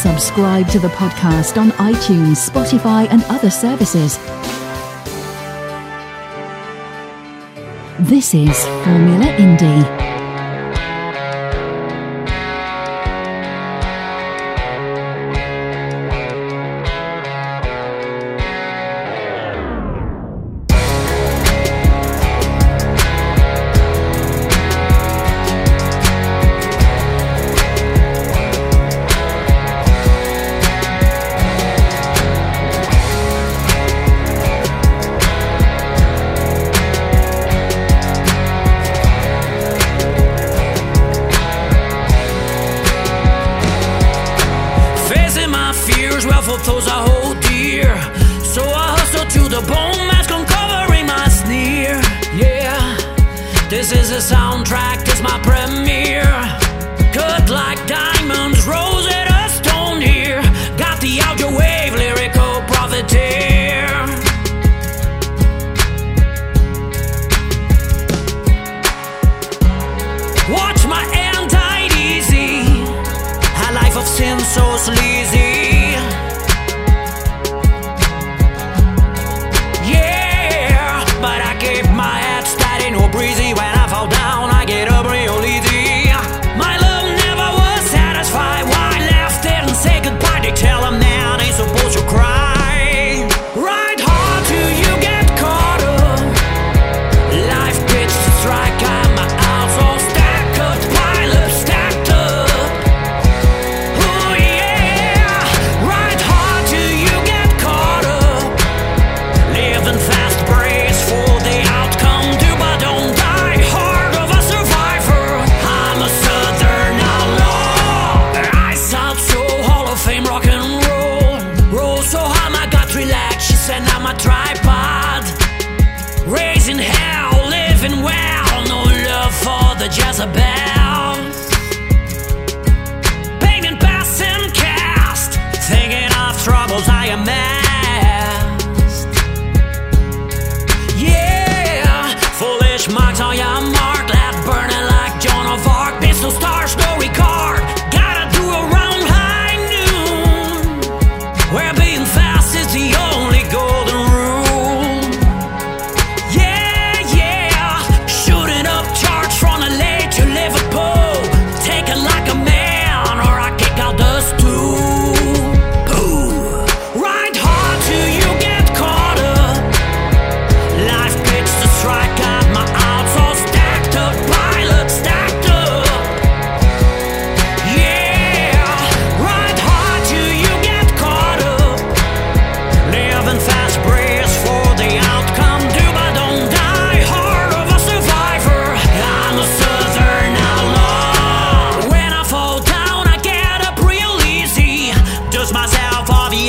Subscribe to the podcast on iTunes, Spotify, and other services. This is Formula Indie.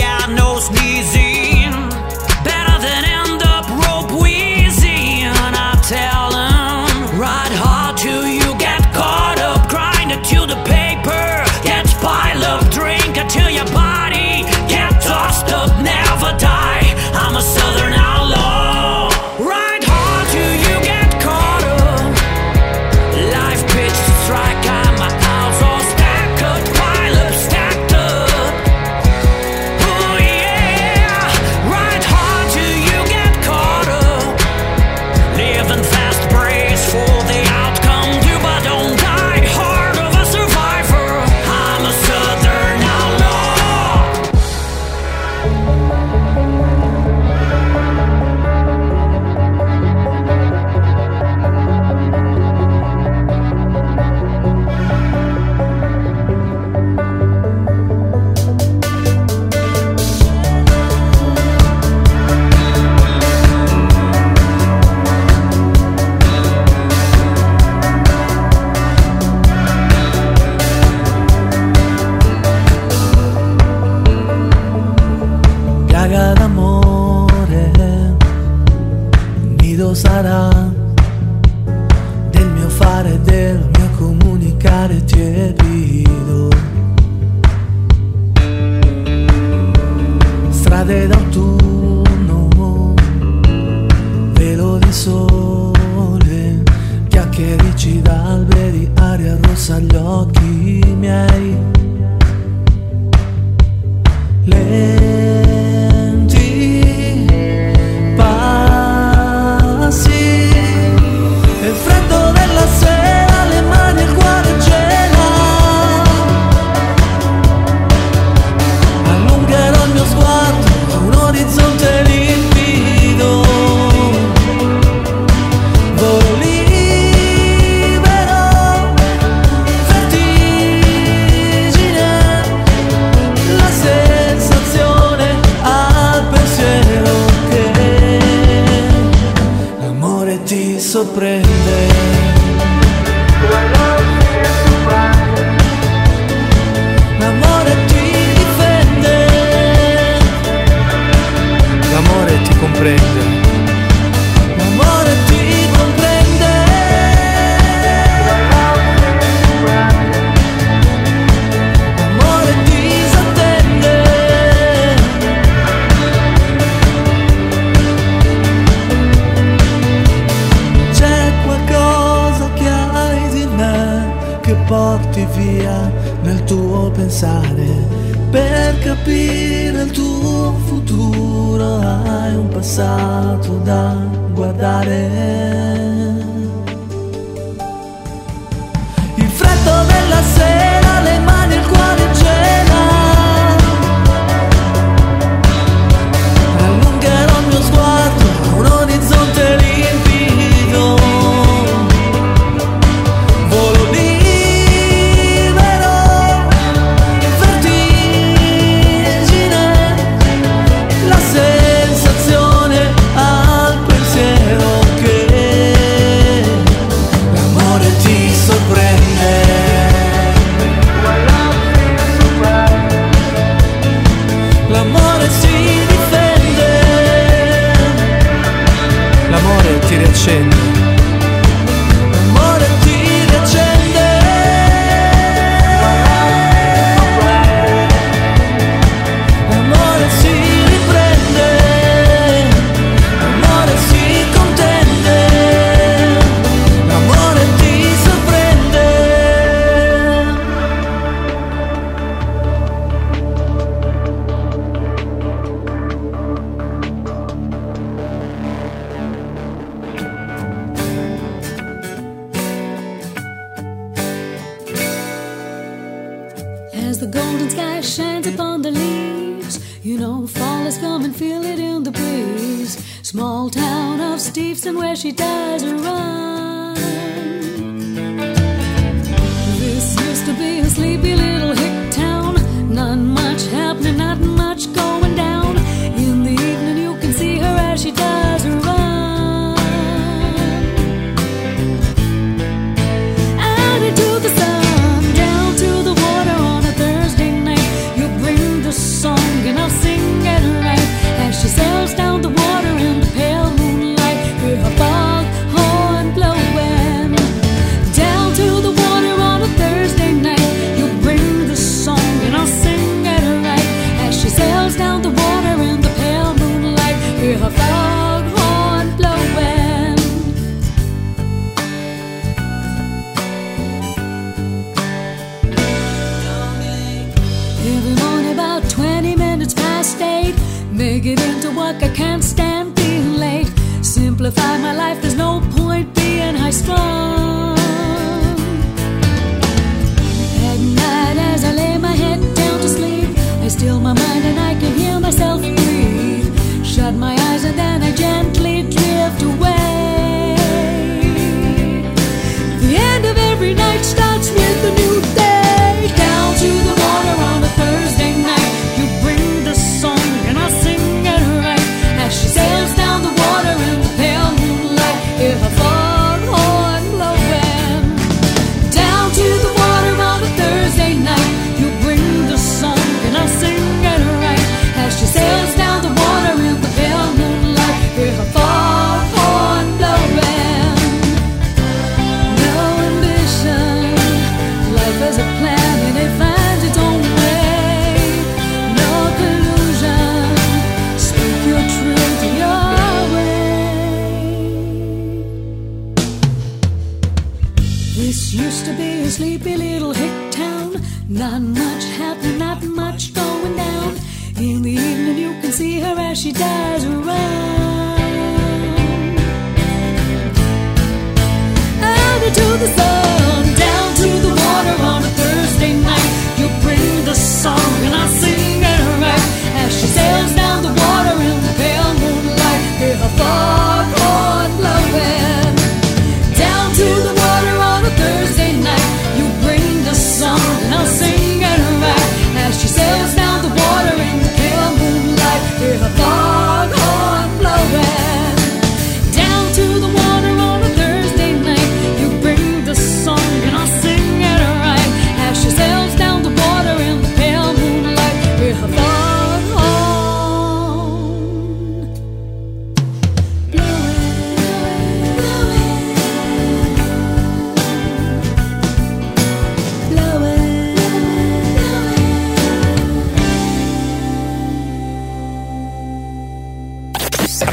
i know music. L'amore ti riaccende.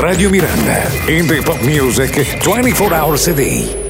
Radio Miranda. Indie pop music 24 hours a day.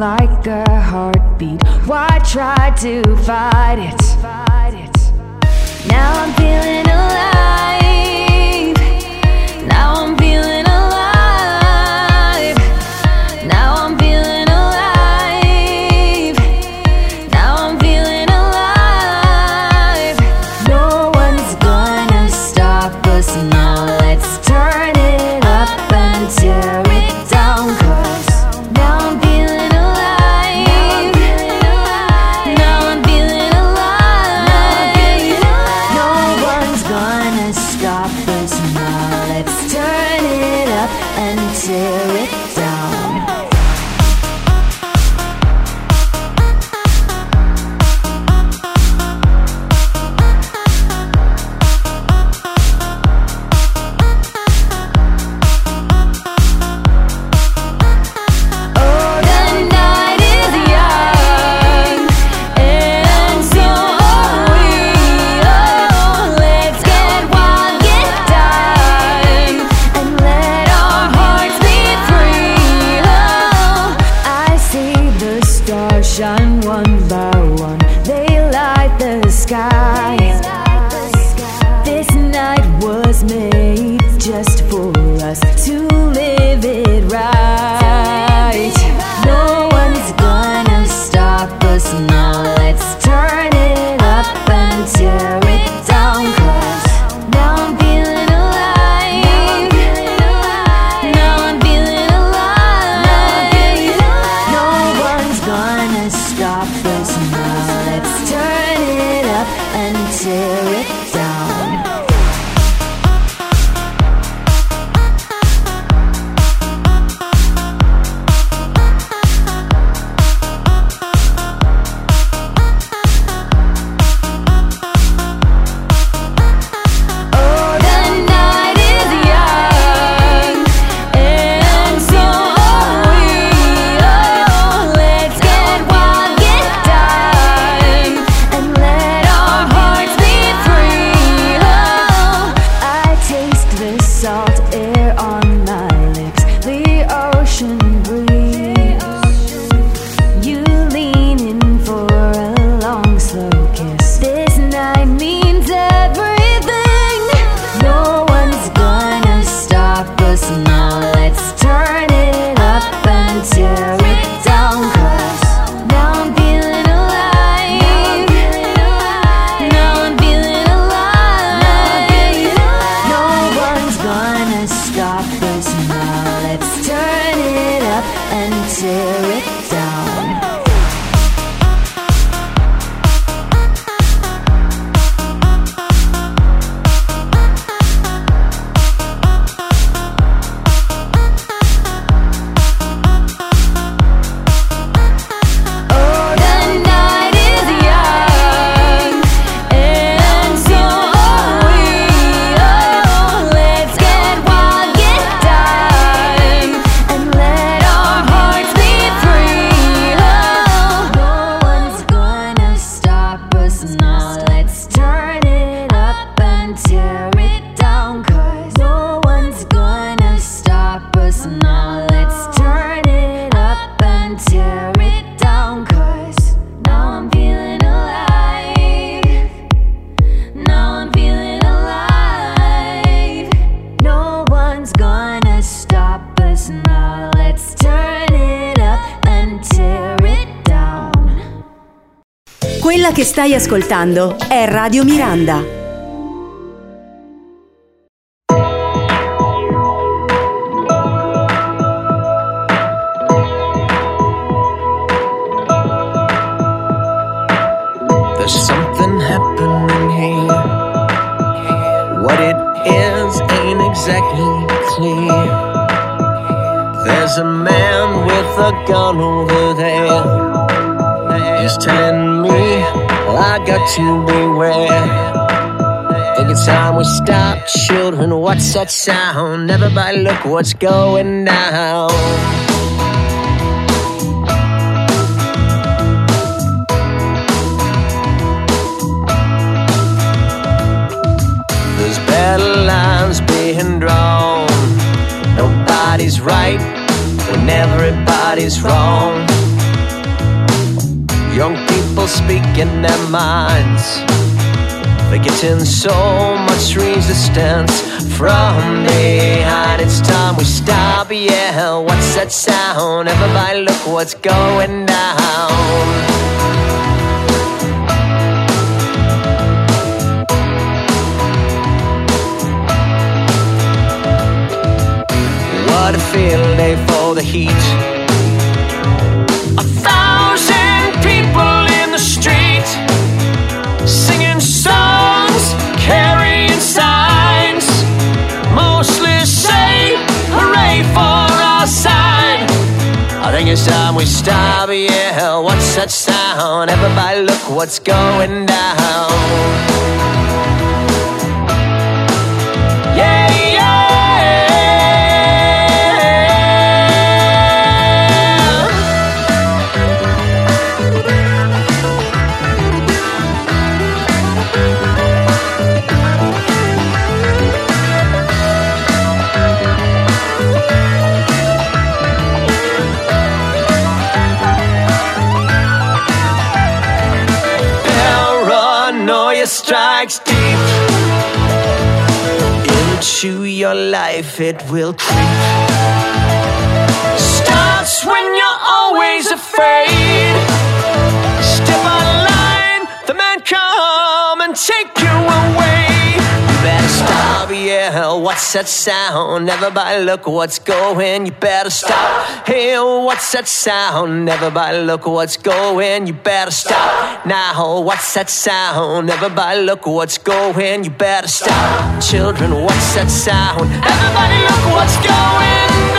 like a heartbeat Why try to fight it? Now I'm feeling alive stai ascoltando è Radio Miranda. What's that sound? Everybody, look what's going down. There's battle lines being drawn. Nobody's right when everybody's wrong. Young people speaking their minds. They're getting so much resistance from behind. It's time we stop, yeah. What's that sound? Everybody, look what's going down. What a day for the heat. It's time we stop, yeah. What's that sound? Everybody, look what's going down. Into your life, it will creep. Starts when What's that sound? Everybody, look what's going. You better stop. Hey, what's that sound? Everybody, look what's going. You better stop. Now, what's that sound? Everybody, look what's going. You better stop. Children, what's that sound? Everybody, look what's going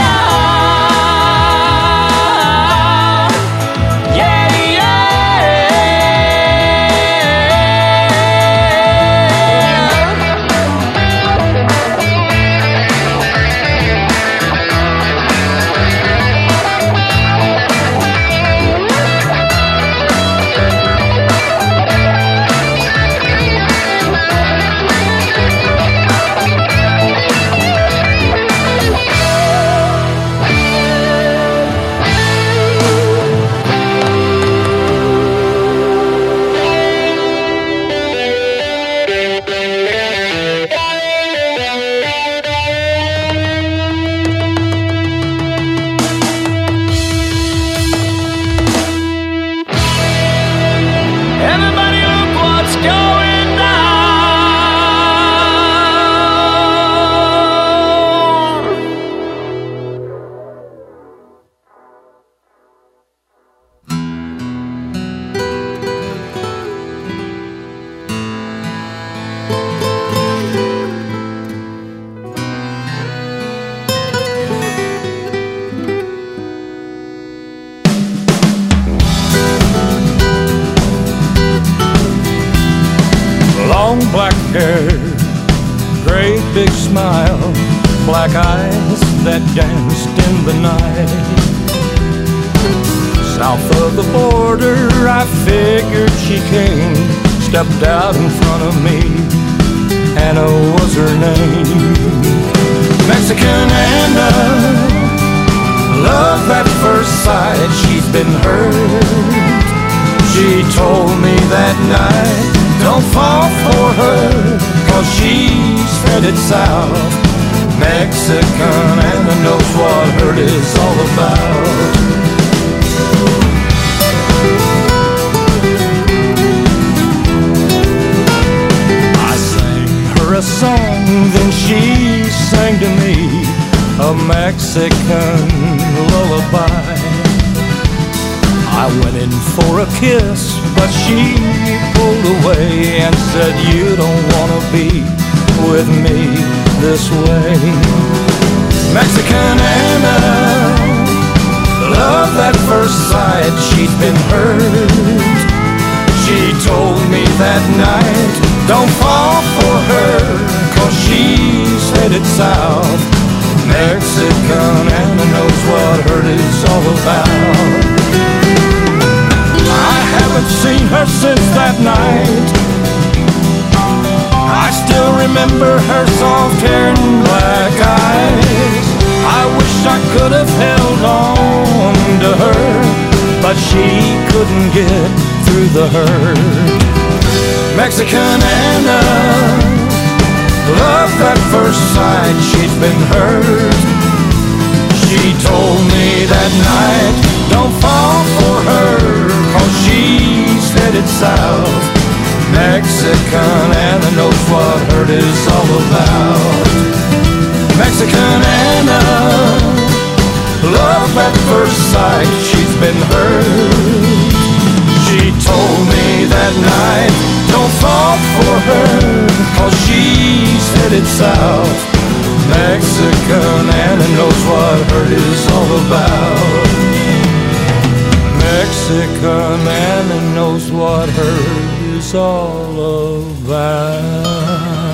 Anna knows what hurt is all about.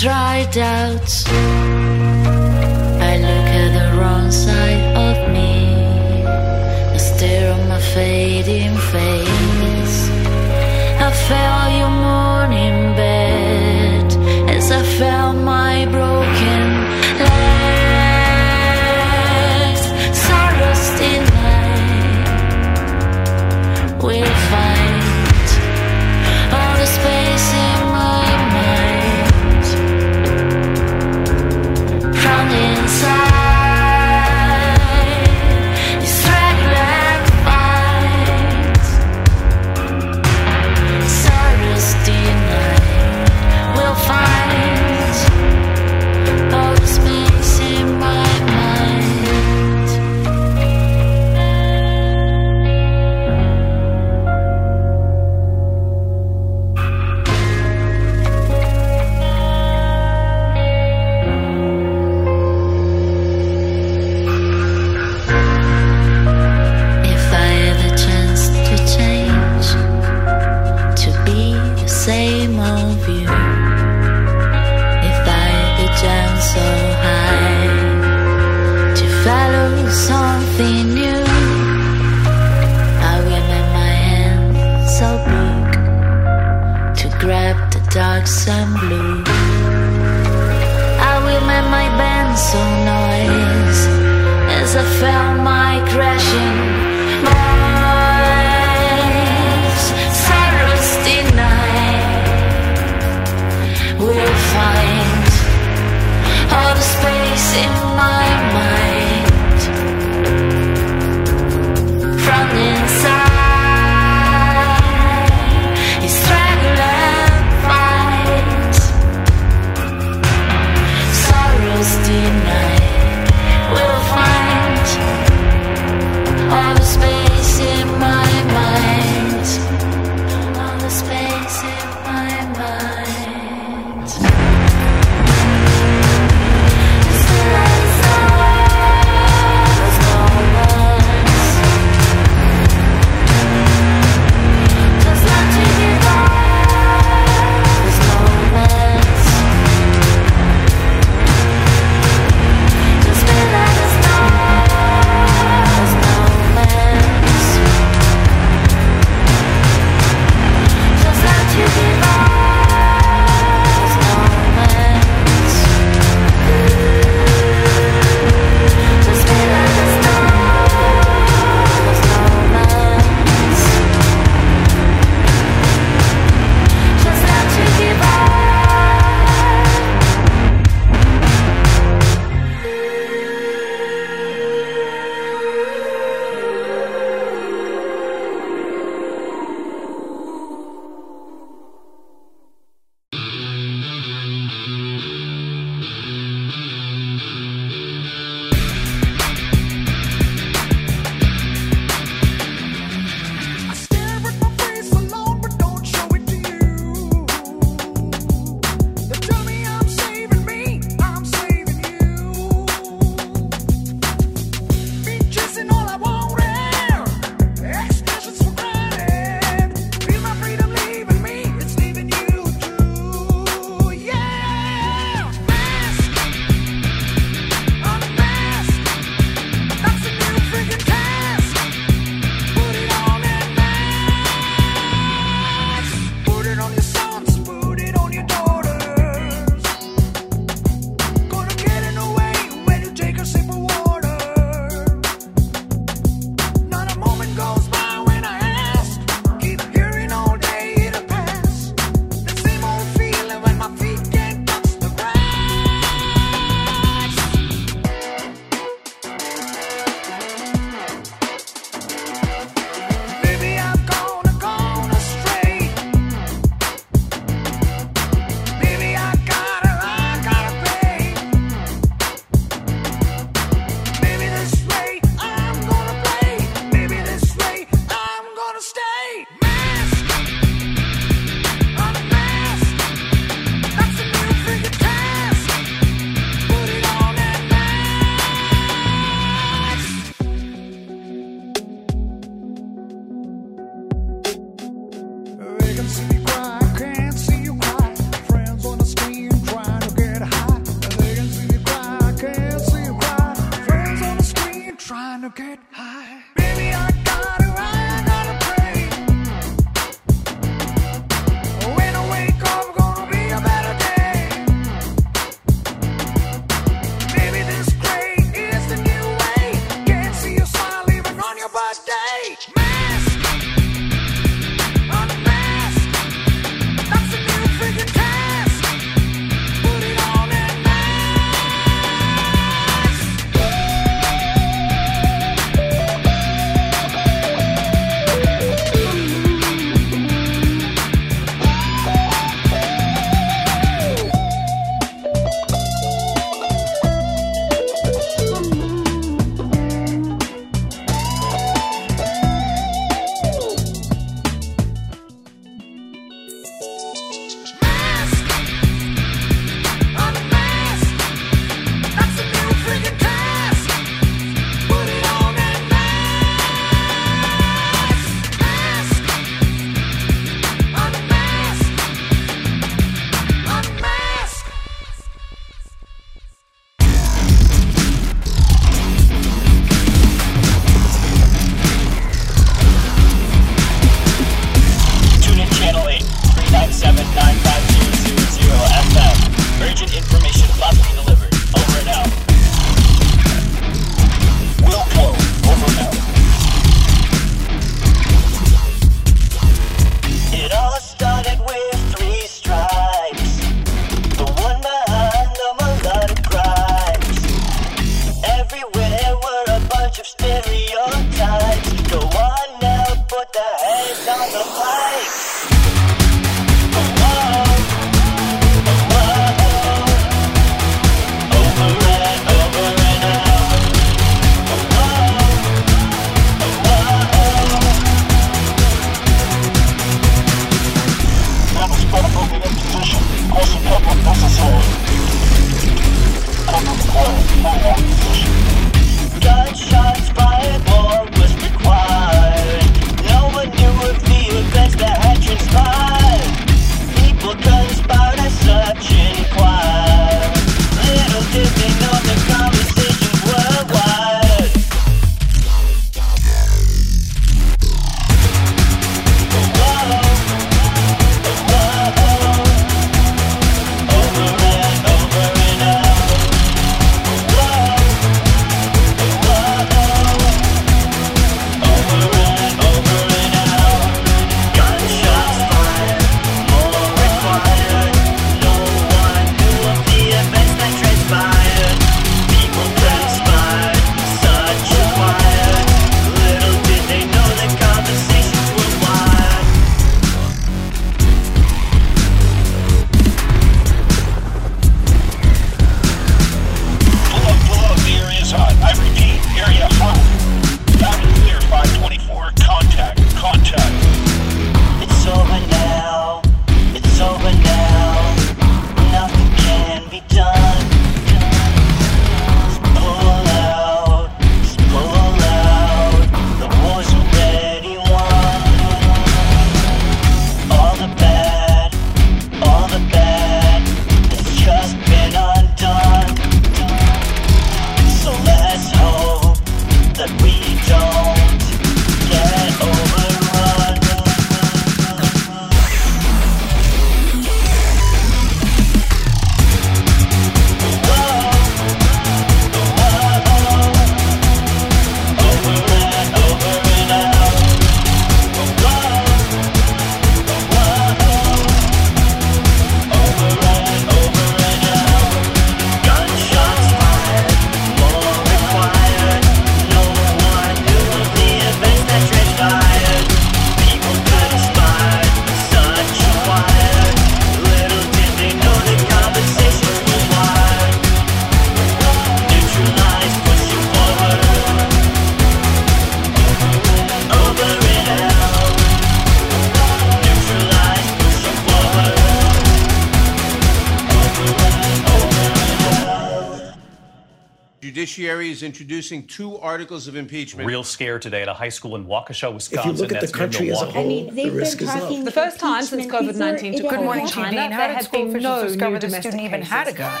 introducing two articles of impeachment. Real scare today at a high school in Waukesha, Wisconsin. If you look at the country as a whole, I mean, the risk is low. The first time since COVID-19 took Good morning, China, there had been no new domestic student even had a gun.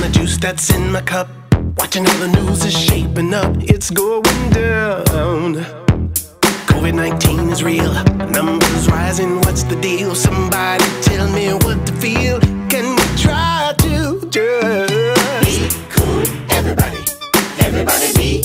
the juice that's in my cup. Watching how the news is shaping up, it's going down. COVID 19 is real, numbers rising, what's the deal? Somebody tell me what to feel. Can we try to just be cool, everybody? Everybody be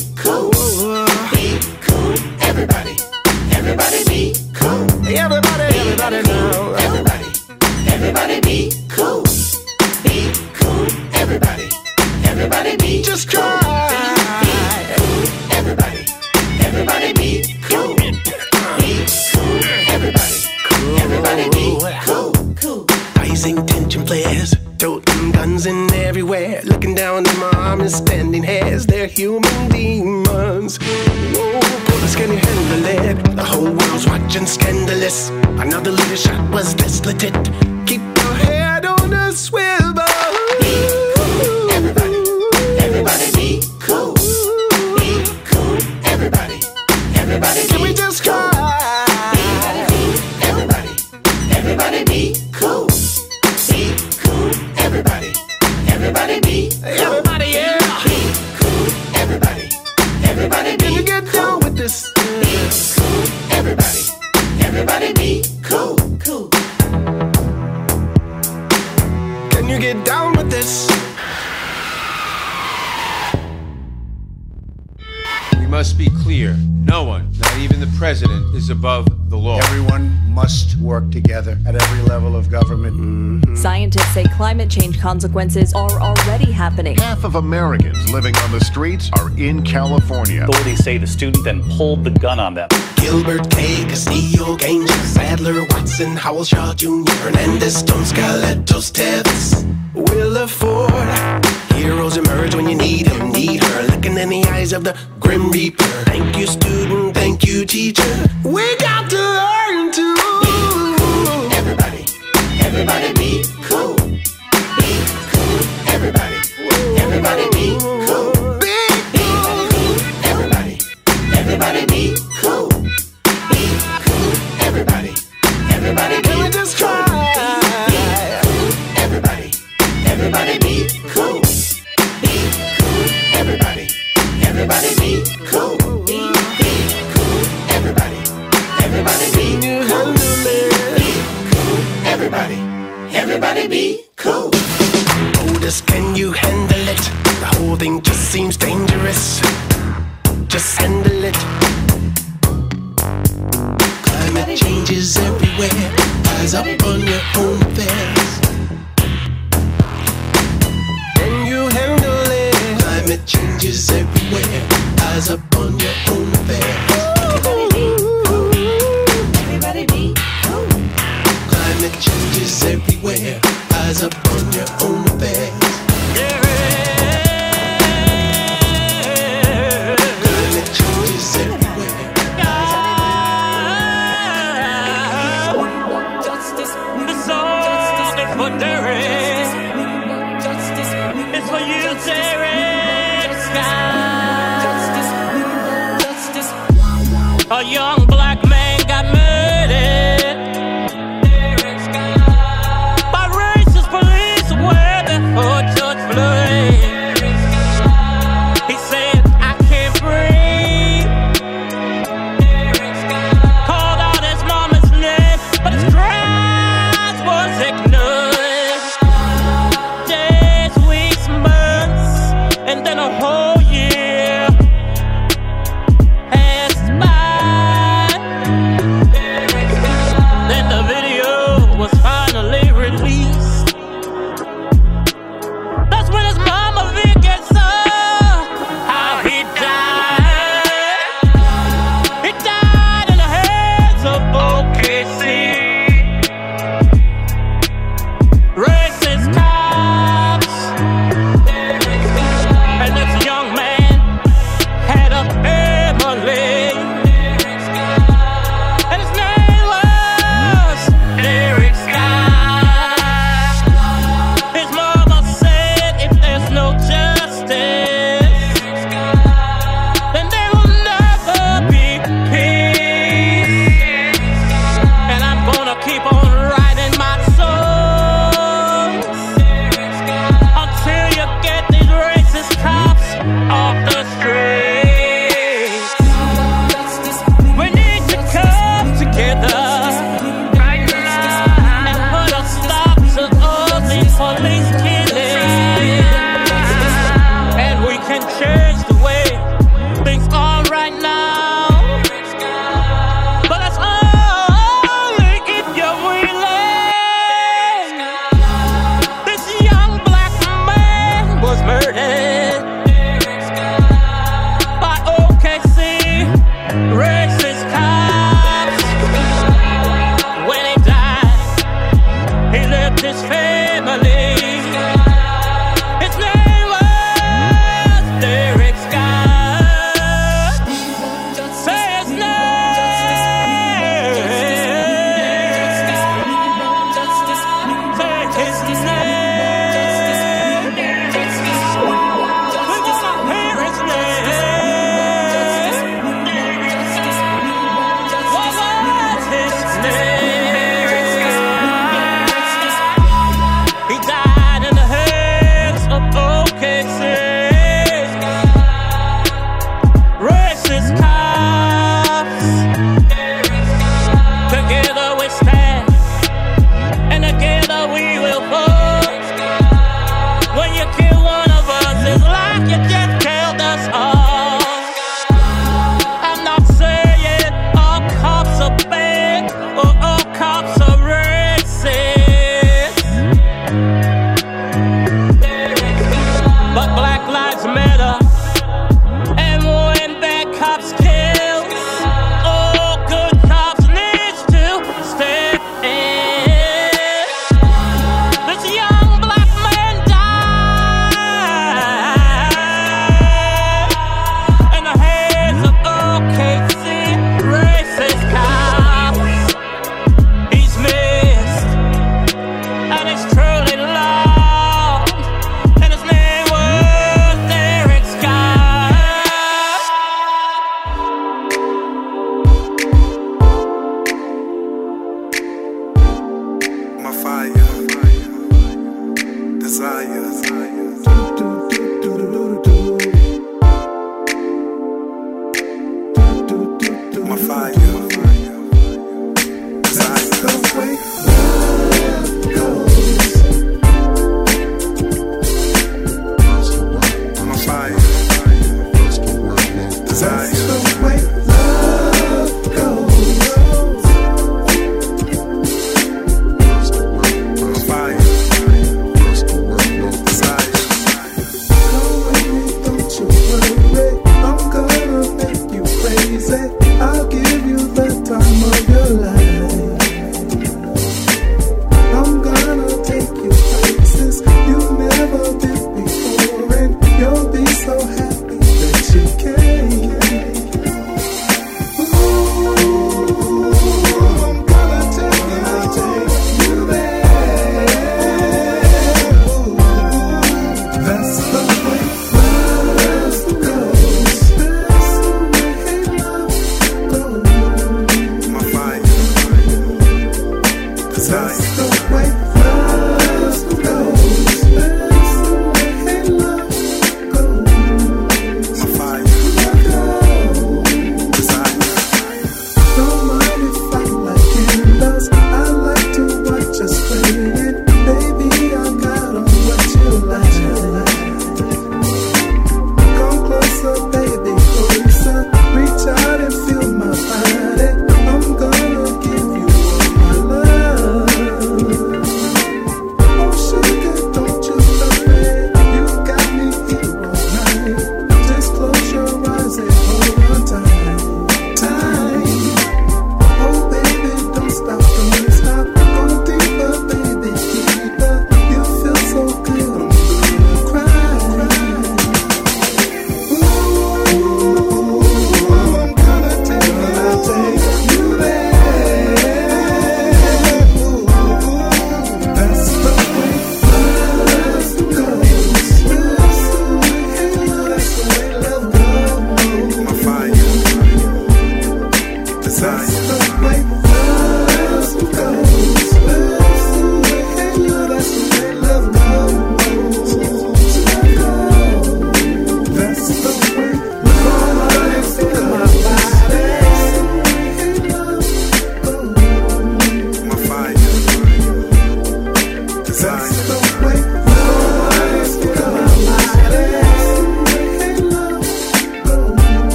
consequences are already happening. Half of Americans living on the streets are in California. Authorities say the student then pulled the gun on them. Gilbert K. Castillo, Gaines, Sadler, Watson, Howell, Shaw Jr., Hernandez, Stone, Scalatos, Tevez, Willa Ford. Heroes emerge when you need him, need her. Looking in the eyes of the Grim Reaper. Thank you, student. Thank you, teacher. Wake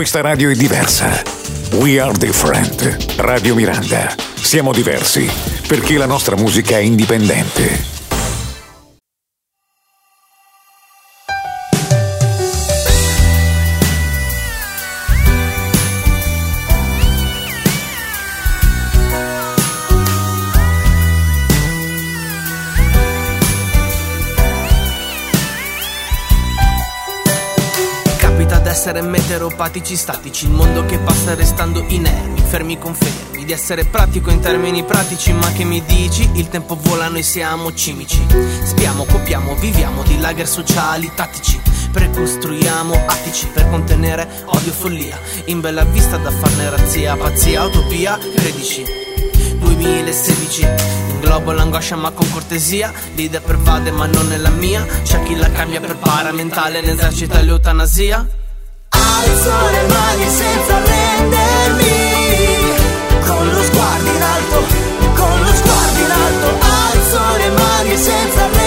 Questa radio è diversa. We are different. Radio Miranda. Siamo diversi perché la nostra musica è indipendente. Meteoropatici statici, il mondo che passa restando inermi, fermi confermi, di essere pratico in termini pratici, ma che mi dici? Il tempo vola, noi siamo cimici. Spiamo, copiamo, viviamo di lager sociali tattici. Precostruiamo attici per contenere odio e follia. In bella vista da farne razzia, pazzia, utopia, credici. 2016 Inglobo l'angoscia ma con cortesia L'idea pervade ma non è la mia C'è chi la cambia per paramentale Ne esercita l'eutanasia Alzo le mani senza arrendermi Con lo sguardo in alto, con lo sguardo in alto Alzo le mani senza arrendermi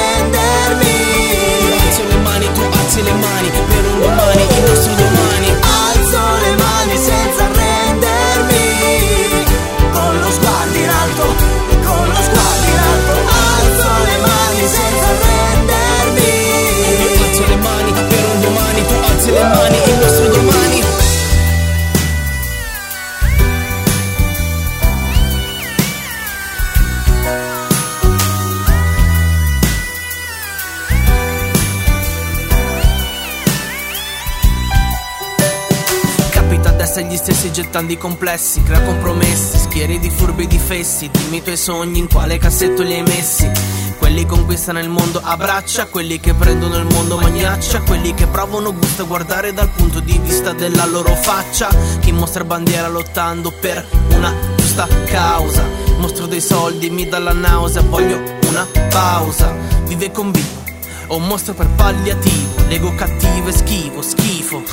gli stessi gettando i complessi Crea compromessi, schieri di furbi di fessi Dimmi i tuoi sogni, in quale cassetto li hai messi. Quelli conquistano il mondo a braccia Quelli che prendono il mondo magnaccia Quelli che provano gusto a guardare dal punto di vista della loro faccia. Chi mostra bandiera lottando per una giusta causa. Mostro dei soldi, mi dà la nausea Voglio una pausa. Vive con vivo o un mostro per palliativo. L'ego cattivo e schivo, schifo.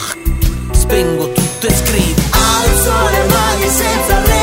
Spengo tutto tutto è scritto. Alzo le mani senza re.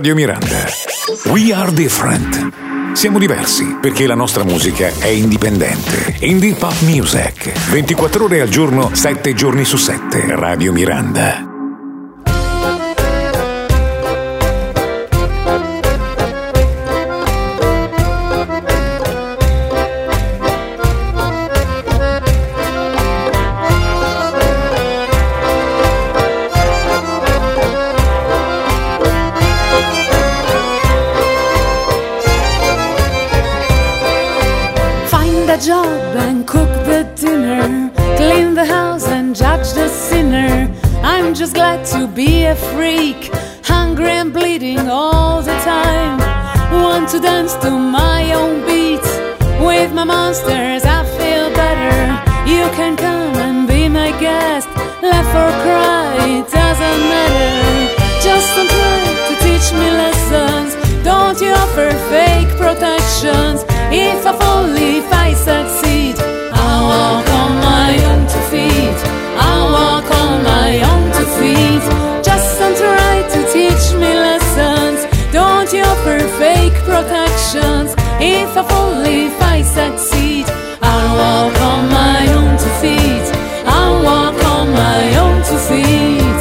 Radio Miranda. We are different. Siamo diversi perché la nostra musica è indipendente. Indie Pop Music. 24 ore al giorno, 7 giorni su 7. Radio Miranda. Just glad to be a freak. Hungry and bleeding all the time. Want to dance to my own beat. With my monsters, I feel better. You can come and be my guest. Laugh or cry, it doesn't matter. Just don't try to teach me lessons. Don't you offer fake protections. If I fall, if I succeed, I'll walk on my own two feet. I'll If I fall, if I succeed, I'll walk on my own two feet. I'll walk on my own two feet.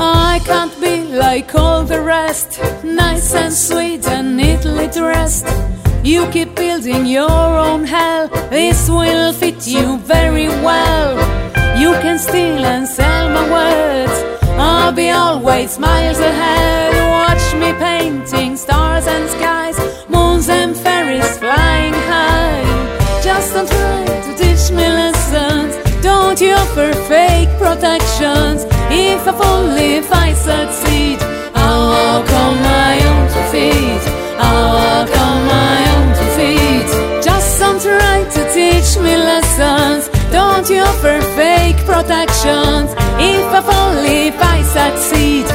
I can't be like all the rest, nice and sweet and neatly dressed. You keep building your own hell, this will fit you very well. You can steal and sell my words, I'll be always miles ahead. Watch me painting stars and skies, moons and fairies flying high. Just don't try to teach me lessons. Don't you offer fake protections? If I if I succeed, Don't you offer fake protections? If I fall, if I succeed,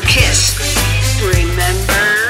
kiss. Remember?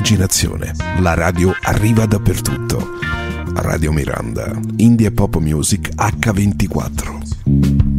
immaginazione. La radio arriva dappertutto. Radio Miranda, India Pop Music H24.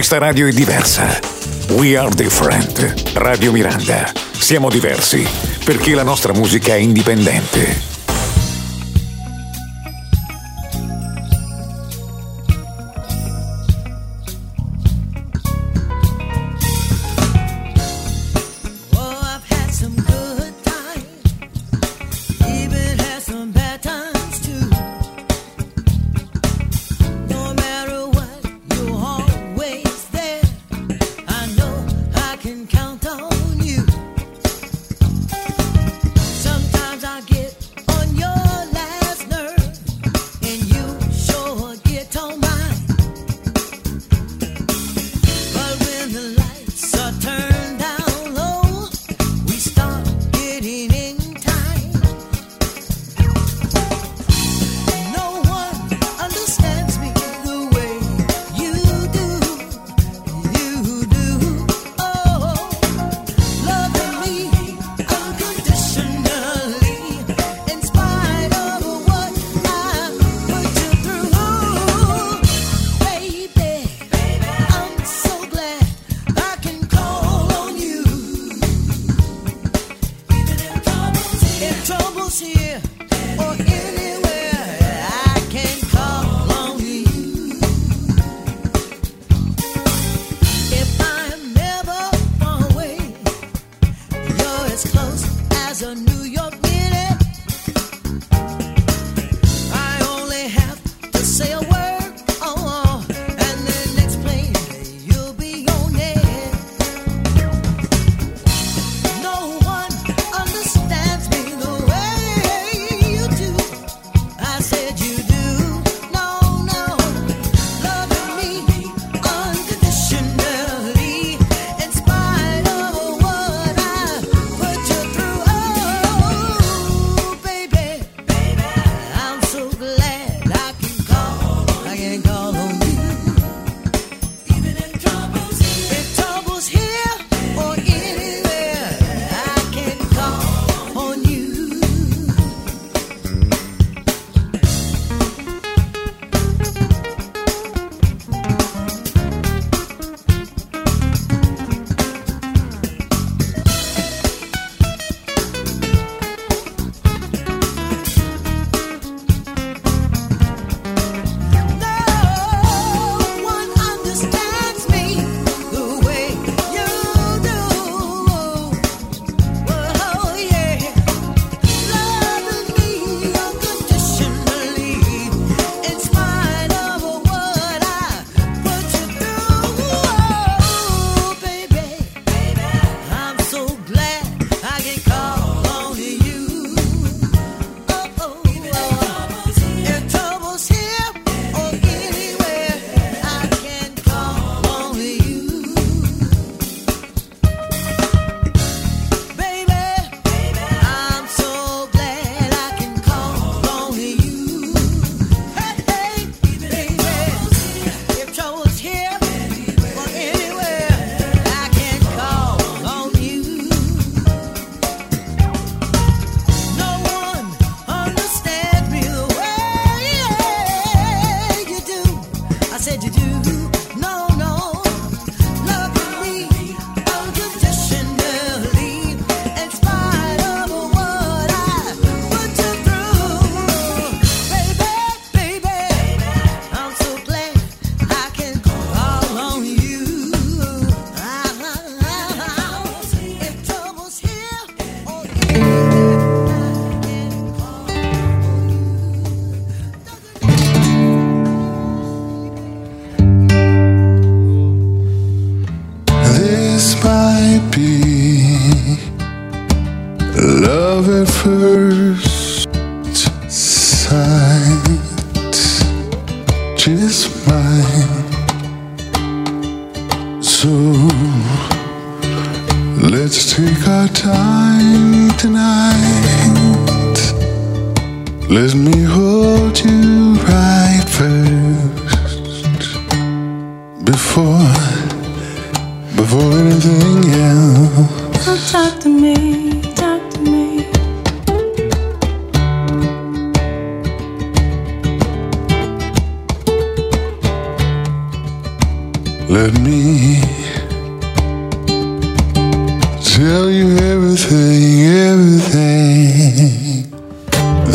Questa radio è diversa. We are different. Radio Miranda. Siamo diversi perché la nostra musica è indipendente here.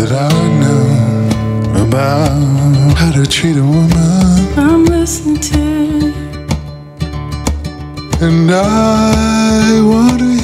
that I know about how to treat a woman. I'm listening to. And I want to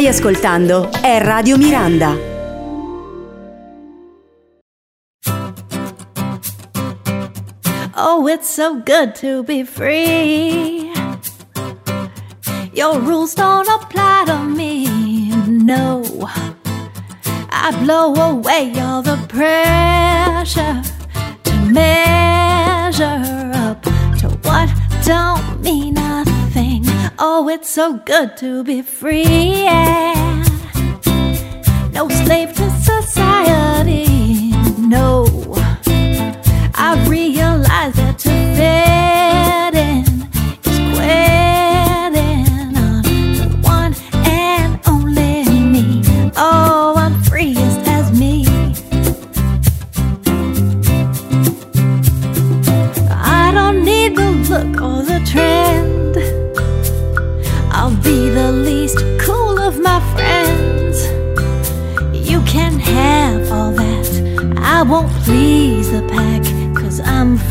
stai ascoltando è Radio Miranda. Oh, it's so good to be free. Your rules don't apply to me, no. I blow away all the pressure to measure up to what don't mean nothing. Oh, it's so good to be free. Yeah. No slave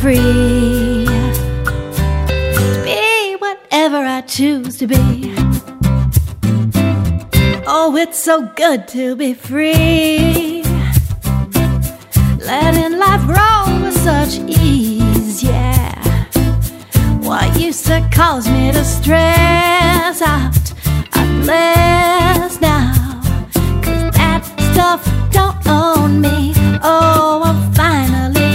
free. To be whatever I choose to be. Oh, it's so good to be free. Letting life roll with such ease, yeah. What used to cause me to stress out, I'm blessed now. Cause that stuff don't own me. Oh, I'm finally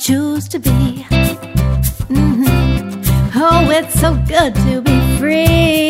choose to be. Mhm. Oh, it's so good to be free.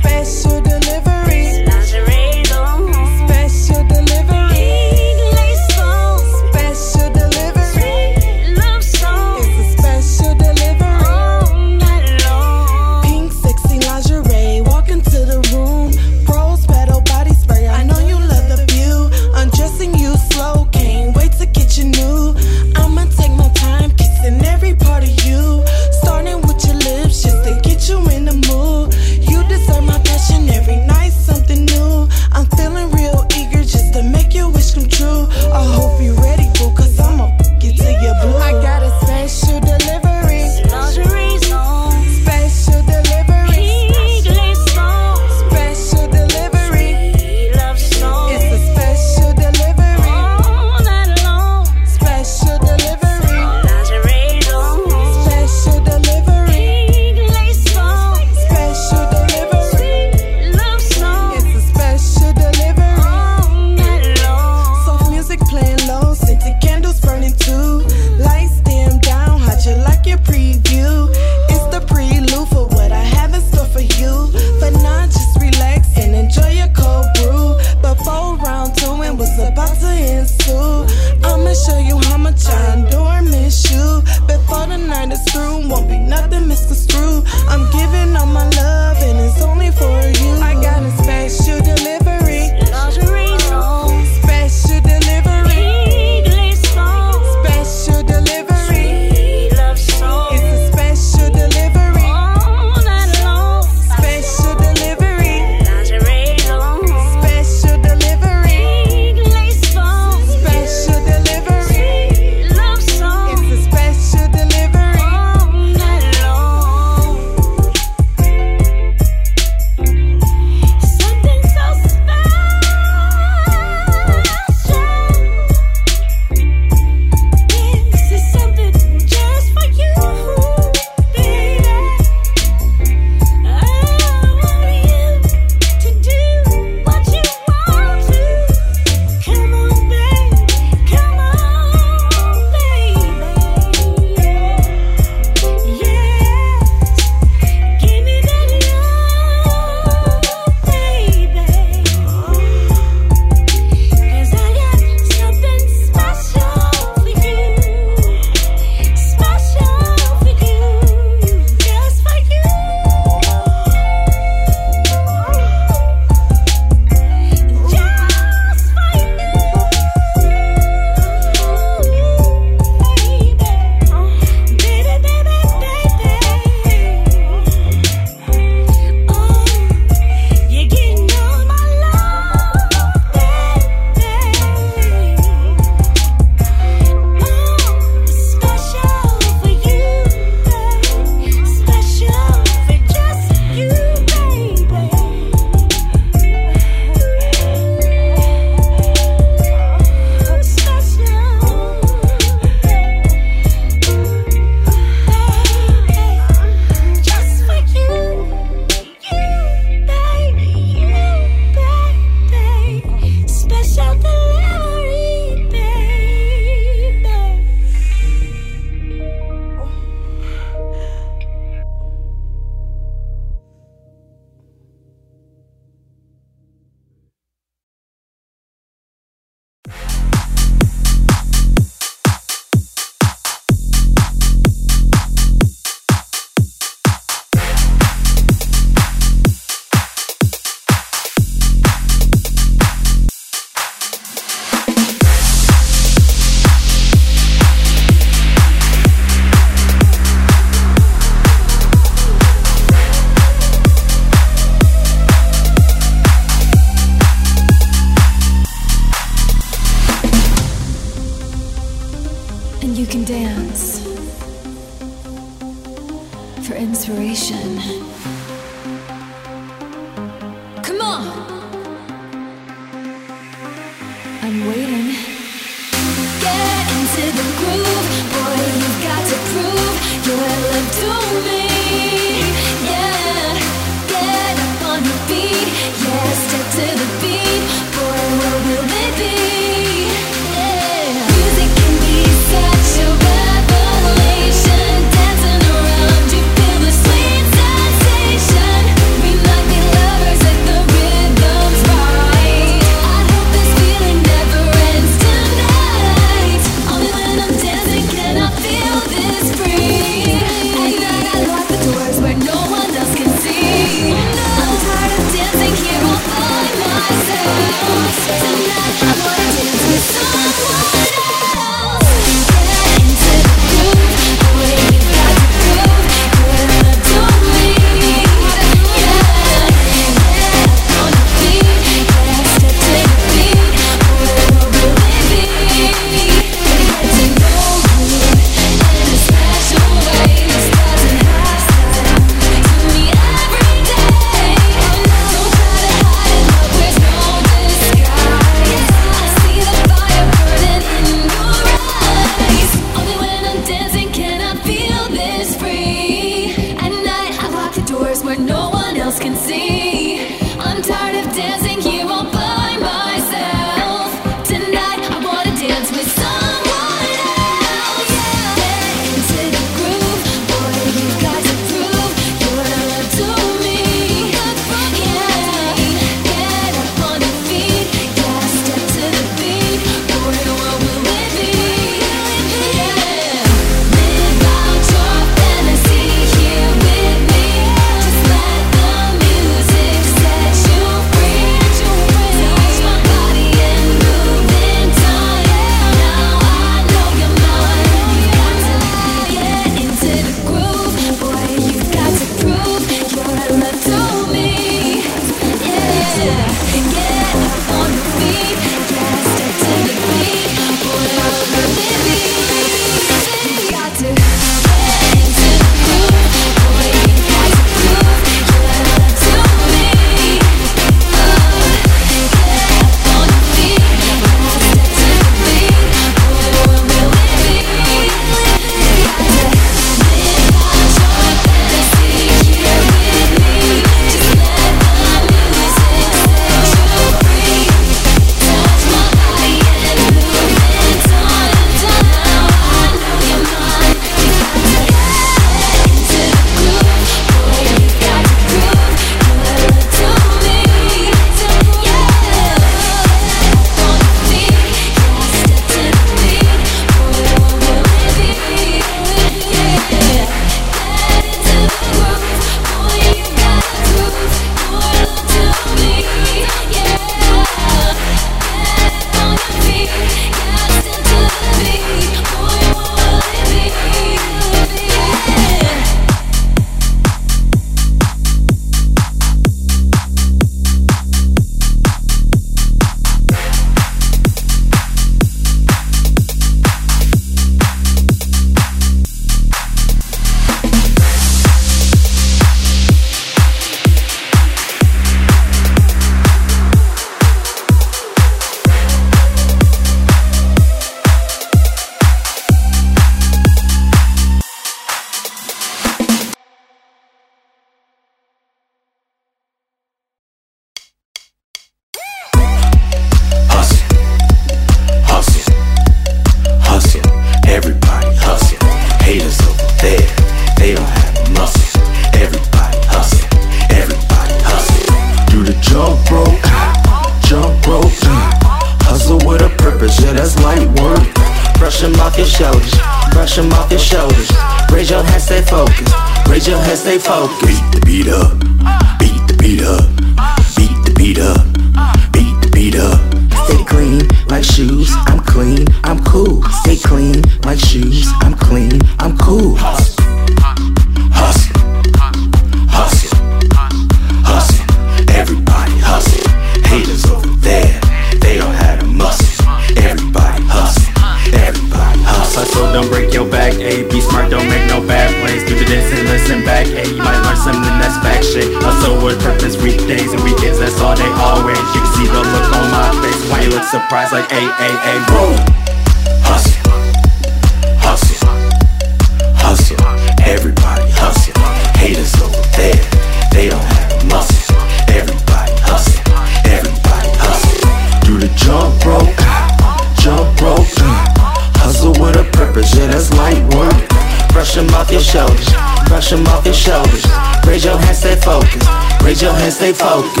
Stay focused.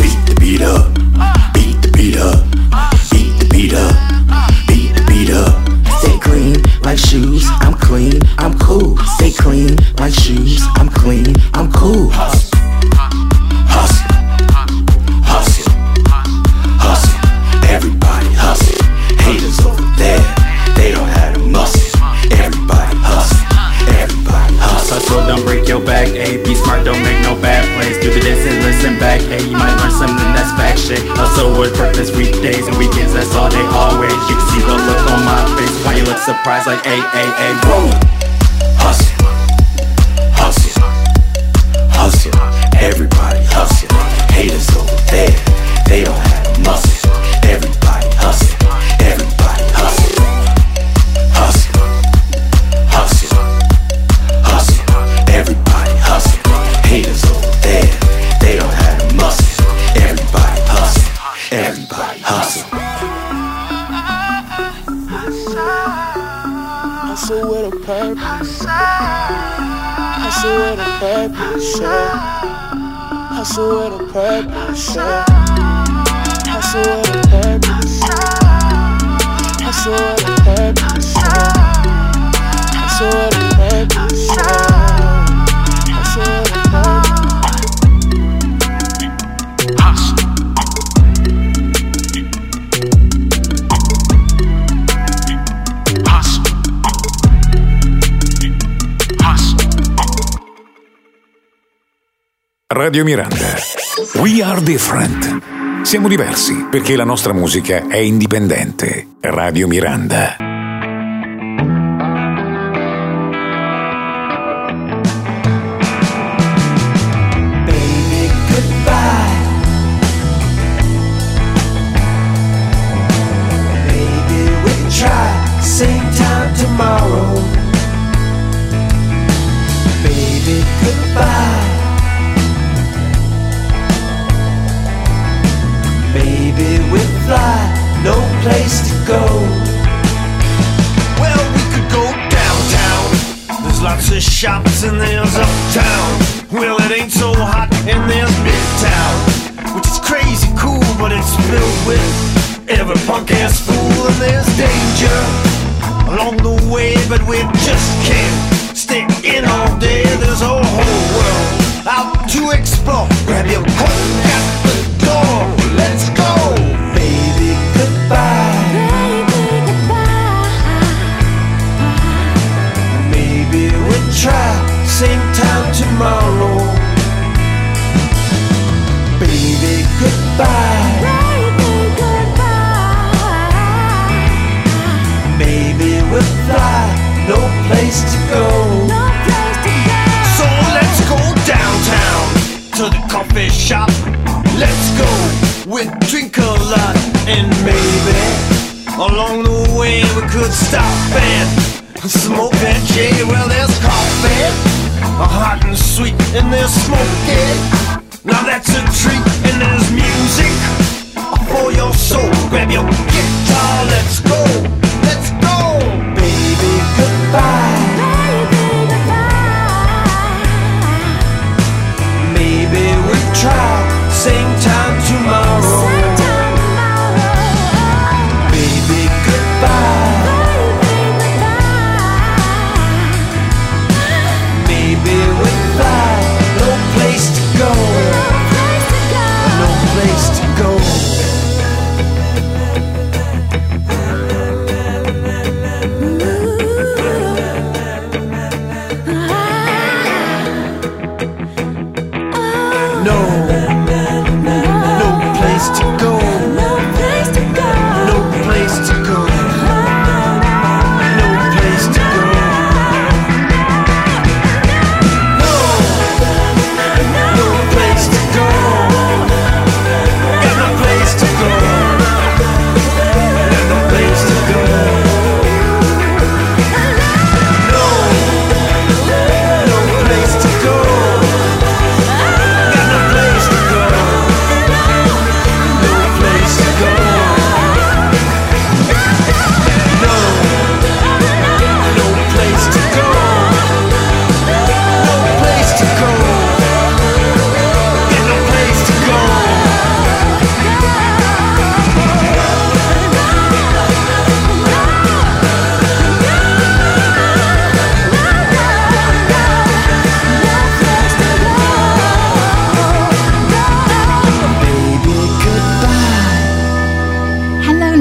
Siamo diversi perché la nostra musica è indipendente. Radio Miranda. Place to go. Well, we could go downtown. There's lots of shops and there's uptown. Well, it ain't so hot and there's midtown, which is crazy cool, but it's filled with every punk ass fool and there's danger along the way, but we just can't stay in all day. There's a whole world out to explore. Grab your coat at the door. Let's go. Goodbye. Maybe we'll try same time tomorrow. Baby, goodbye. Maybe we'll fly, no place to go. So let's go downtown to the coffee shop. Let's go, we drink a lot, and maybe along the way we could stop and smoke that J. Well, there's coffee, hot and sweet, and there's smoking. Now that's a treat, and there's music for your soul. Grab your guitar, let's go, let's go, baby. Goodbye. Maybe we'll try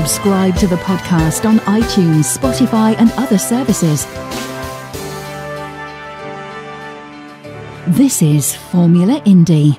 Subscribe to the podcast on iTunes, Spotify, and other services. This is Formula Indie.